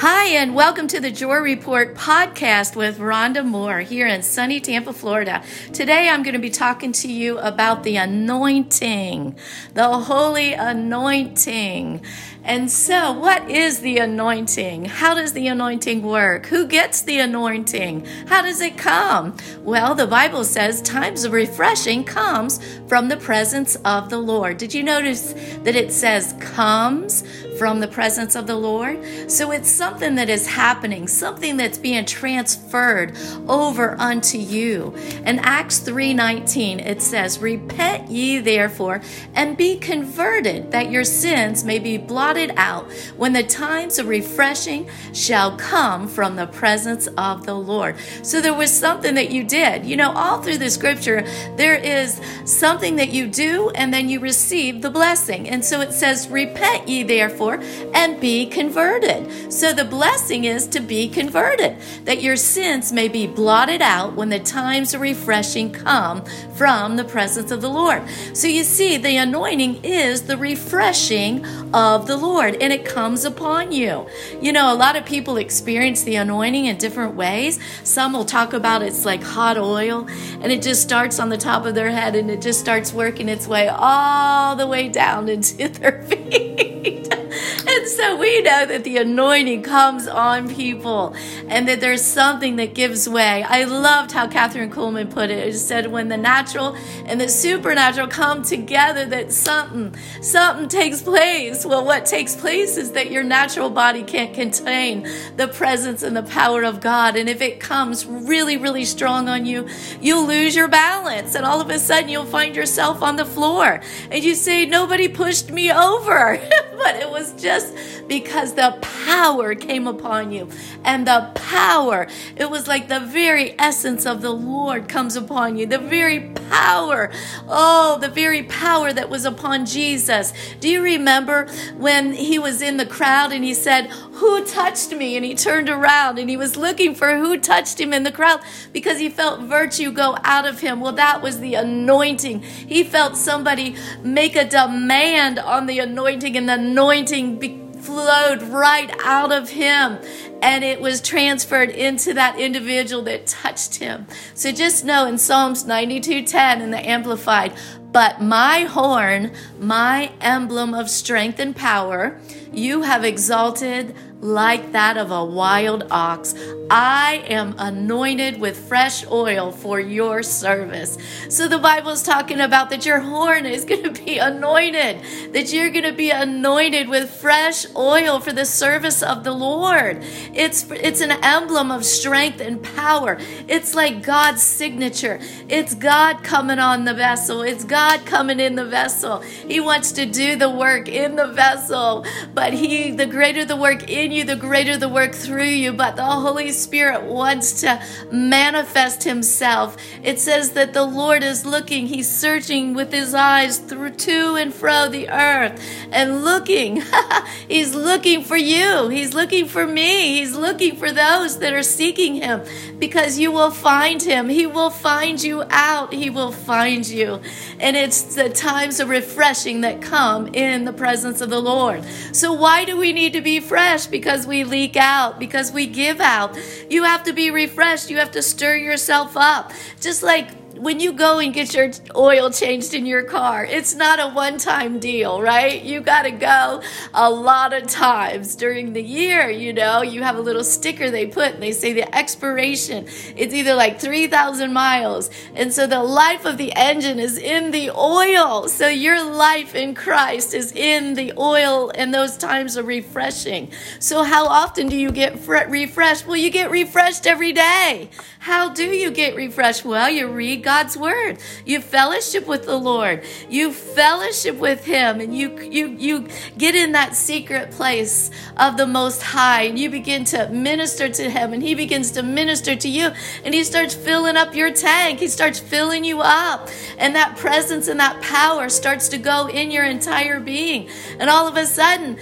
Hi, and welcome to the Joy Report podcast with Rhonda Moore here in sunny Tampa, Florida. Today I'm going to be talking to you about the anointing, the holy anointing. And so, what is the anointing? How does the anointing work? Who gets the anointing? How does it come? Well, the Bible says times of refreshing comes from the presence of the Lord. Did you notice that it says comes from the presence of the Lord? So it's something that is happening, something that's being transferred over unto you. In Acts 3:19 it says, "Repent ye therefore and be converted that your sins may be blotted out when the times of refreshing shall come from the presence of the Lord. So there was something that you did. You know, all through the scripture, there is something that you do and then you receive the blessing. And so it says, Repent ye therefore and be converted. So the blessing is to be converted, that your sins may be blotted out when the times of refreshing come from the presence of the Lord. So you see, the anointing is the refreshing of the Lord and it comes upon you. You know, a lot of people experience the anointing in different ways. Some will talk about it's like hot oil and it just starts on the top of their head and it just starts working its way all the way down into their feet. And so we know that the anointing comes on people and that there's something that gives way. I loved how Kathryn Kuhlman put it. It said, when the natural and the supernatural come together, that something, something takes place. Well, what takes place is that your natural body can't contain the presence and the power of God. And if it comes really, really strong on you, you'll lose your balance. And all of a sudden, you'll find yourself on the floor. And you say, Nobody pushed me over. but it was just because the power came upon you. And the power, it was like the very essence of the Lord comes upon you. The very power, oh, the very power that was upon Jesus. Do you remember when he was in the crowd and he said, Who touched me? And he turned around and he was looking for who touched him in the crowd because he felt virtue go out of him. Well, that was the anointing. He felt somebody make a demand on the anointing, and the anointing be- flowed right out of him and it was transferred into that individual that touched him. So just know in Psalms 92:10 in the amplified, but my horn, my emblem of strength and power, you have exalted like that of a wild ox. I am anointed with fresh oil for your service. So the Bible is talking about that your horn is going to be anointed, that you're going to be anointed with fresh oil for the service of the Lord. It's it's an emblem of strength and power. It's like God's signature. It's God coming on the vessel. It's God coming in the vessel. He wants to do the work in the vessel, but he the greater the work in you, the greater the work through you. But the Holy Spirit wants to manifest Himself. It says that the Lord is looking, He's searching with His eyes through to and fro the earth and looking. he's looking for you. He's looking for me. He's looking for those that are seeking Him because you will find Him. He will find you out. He will find you. And it's the times of refreshing that come in the presence of the Lord. So, why do we need to be fresh? Because we leak out, because we give out. You have to be refreshed. You have to stir yourself up. Just like when you go and get your oil changed in your car, it's not a one time deal, right? You got to go a lot of times during the year. You know, you have a little sticker they put and they say the expiration. It's either like 3,000 miles. And so the life of the engine is in the oil. So your life in Christ is in the oil, and those times are refreshing. So, how often do you get refreshed? Well, you get refreshed every day. How do you get refreshed? Well, you read God's word. You fellowship with the Lord. You fellowship with him and you you you get in that secret place of the most high and you begin to minister to him and he begins to minister to you and he starts filling up your tank. He starts filling you up and that presence and that power starts to go in your entire being. And all of a sudden,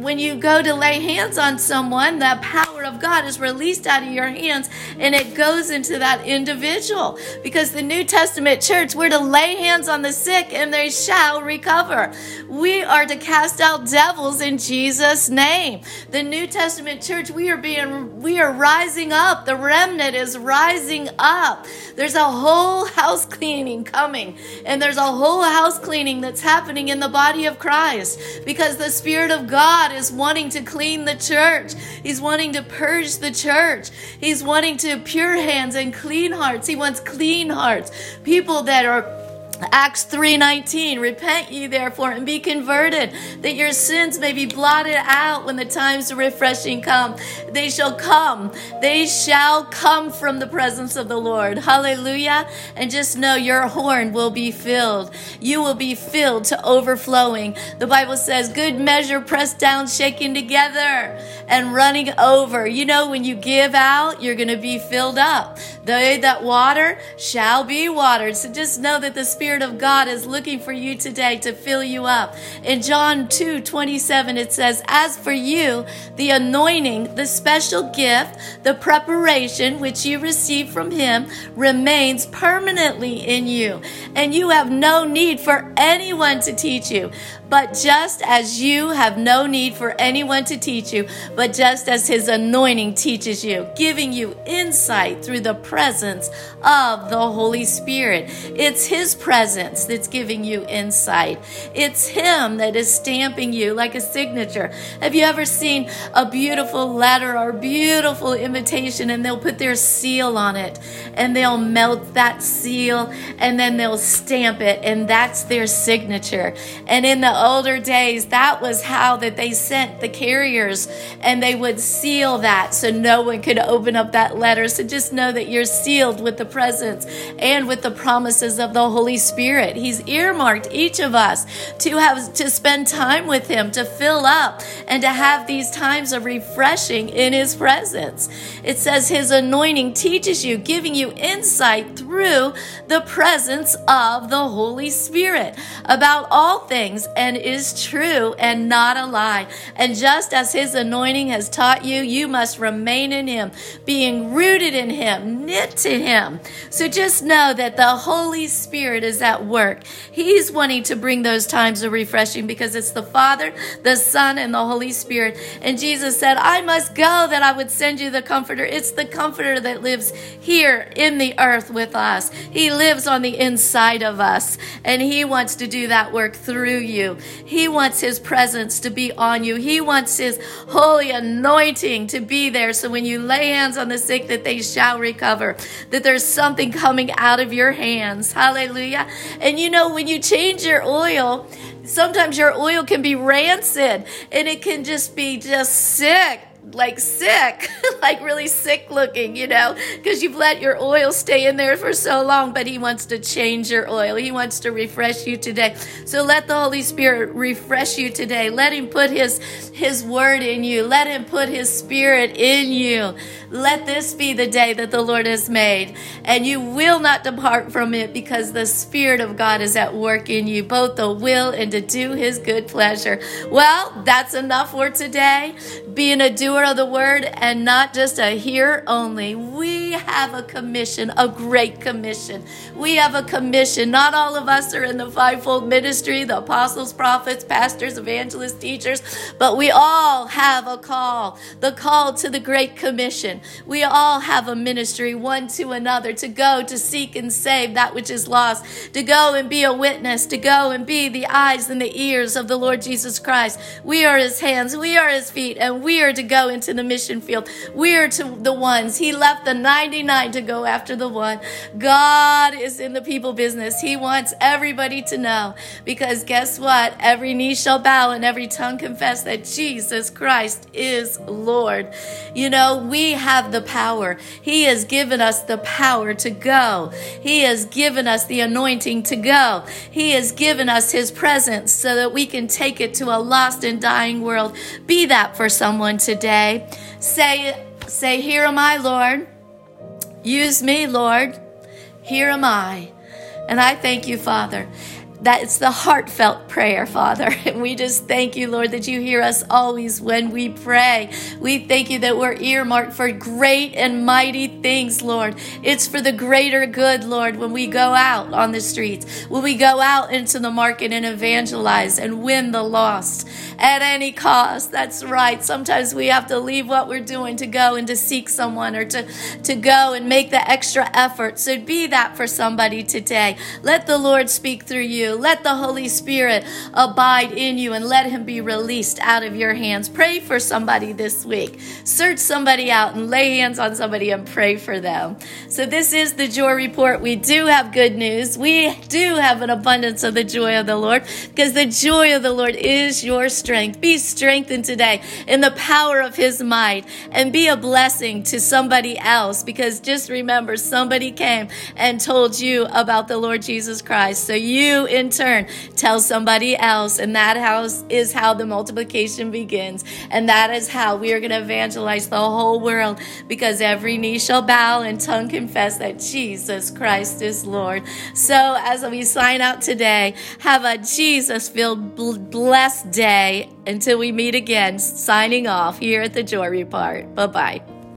when you go to lay hands on someone, that power of God is released out of your hands and it goes into that individual because the the New Testament church, we're to lay hands on the sick and they shall recover. We are to cast out devils in Jesus' name. The New Testament church, we are being, we are rising up. The remnant is rising up. There's a whole house cleaning coming, and there's a whole house cleaning that's happening in the body of Christ because the Spirit of God is wanting to clean the church. He's wanting to purge the church. He's wanting to pure hands and clean hearts. He wants clean hearts. People that are Acts 3:19 Repent ye therefore and be converted that your sins may be blotted out when the times of refreshing come. They shall come. They shall come from the presence of the Lord. Hallelujah. And just know your horn will be filled. You will be filled to overflowing. The bible says good measure pressed down shaken together and running over. You know when you give out you're going to be filled up. They that water shall be watered. So just know that the spirit Spirit of God is looking for you today to fill you up. In John 2 27, it says, As for you, the anointing, the special gift, the preparation which you receive from Him remains permanently in you, and you have no need for anyone to teach you. But just as you have no need for anyone to teach you, but just as his anointing teaches you, giving you insight through the presence of the Holy Spirit. It's his presence that's giving you insight. It's him that is stamping you like a signature. Have you ever seen a beautiful letter or beautiful invitation and they'll put their seal on it and they'll melt that seal and then they'll stamp it and that's their signature. And in the older days, that was how that they sent the carriers and they would seal that so no one could open up that letter. So just know that you're sealed with the presence and with the promises of the Holy Spirit. He's earmarked each of us to have to spend time with him, to fill up and to have these times of refreshing in his presence. It says his anointing teaches you, giving you insight through the presence of the Holy Spirit about all things and is true and not a lie. And just as his anointing has taught you, you must remain in him, being rooted in him, knit to him. So just know that the Holy Spirit is at work. He's wanting to bring those times of refreshing because it's the Father, the Son, and the Holy Spirit. And Jesus said, I must go that I would send you the Comforter. It's the Comforter that lives here in the earth with us. He lives on the inside of us, and He wants to do that work through you. He wants His presence to be on you. He wants His holy anointing to be there. So when you lay hands on the sick, that they shall recover, that there's something coming out of your hands. Hallelujah. And you know, when you change your oil, sometimes your oil can be rancid and it can just be just sick like sick, like really sick looking, you know, because you've let your oil stay in there for so long. But He wants to change your oil. He wants to refresh you today. So let the Holy Spirit refresh you today. Let Him put His His word in you. Let Him put His Spirit in you. Let this be the day that the Lord has made, and you will not depart from it because the Spirit of God is at work in you, both the will and to do His good pleasure. Well, that's enough for today. Being a doer of the word and not just a hearer only. We have a commission, a great commission. We have a commission. Not all of us are in the fivefold ministry the apostles, prophets, pastors, evangelists, teachers, but we all have a call the call to the Great Commission. We all have a ministry, one to another, to go to seek and save that which is lost, to go and be a witness, to go and be the eyes and the ears of the Lord Jesus Christ. We are his hands, we are his feet, and we are to go into the mission field. We are to the ones. He left the 99 to go after the one. God is in the people business. He wants everybody to know because guess what? Every knee shall bow and every tongue confess that Jesus Christ is Lord. You know, we have have the power. He has given us the power to go. He has given us the anointing to go. He has given us His presence so that we can take it to a lost and dying world. Be that for someone today. Say, say, Here am I, Lord. Use me, Lord. Here am I. And I thank you, Father. That it's the heartfelt prayer, Father. And we just thank you, Lord, that you hear us always when we pray. We thank you that we're earmarked for great and mighty things, Lord. It's for the greater good, Lord, when we go out on the streets, when we go out into the market and evangelize and win the lost at any cost. That's right. Sometimes we have to leave what we're doing to go and to seek someone or to, to go and make the extra effort. So be that for somebody today. Let the Lord speak through you. Let the Holy Spirit abide in you and let him be released out of your hands. Pray for somebody this week. Search somebody out and lay hands on somebody and pray for them. So this is the Joy Report. We do have good news. We do have an abundance of the joy of the Lord because the joy of the Lord is your strength. Be strengthened today in the power of his might and be a blessing to somebody else because just remember somebody came and told you about the Lord Jesus Christ. So you in turn tell somebody else and that house is how the multiplication begins. And that is how we are going to evangelize the whole world because every knee shall bow and tongue confess that Jesus Christ is Lord. So as we sign out today, have a Jesus filled blessed day until we meet again, signing off here at the Joy Report. Bye bye.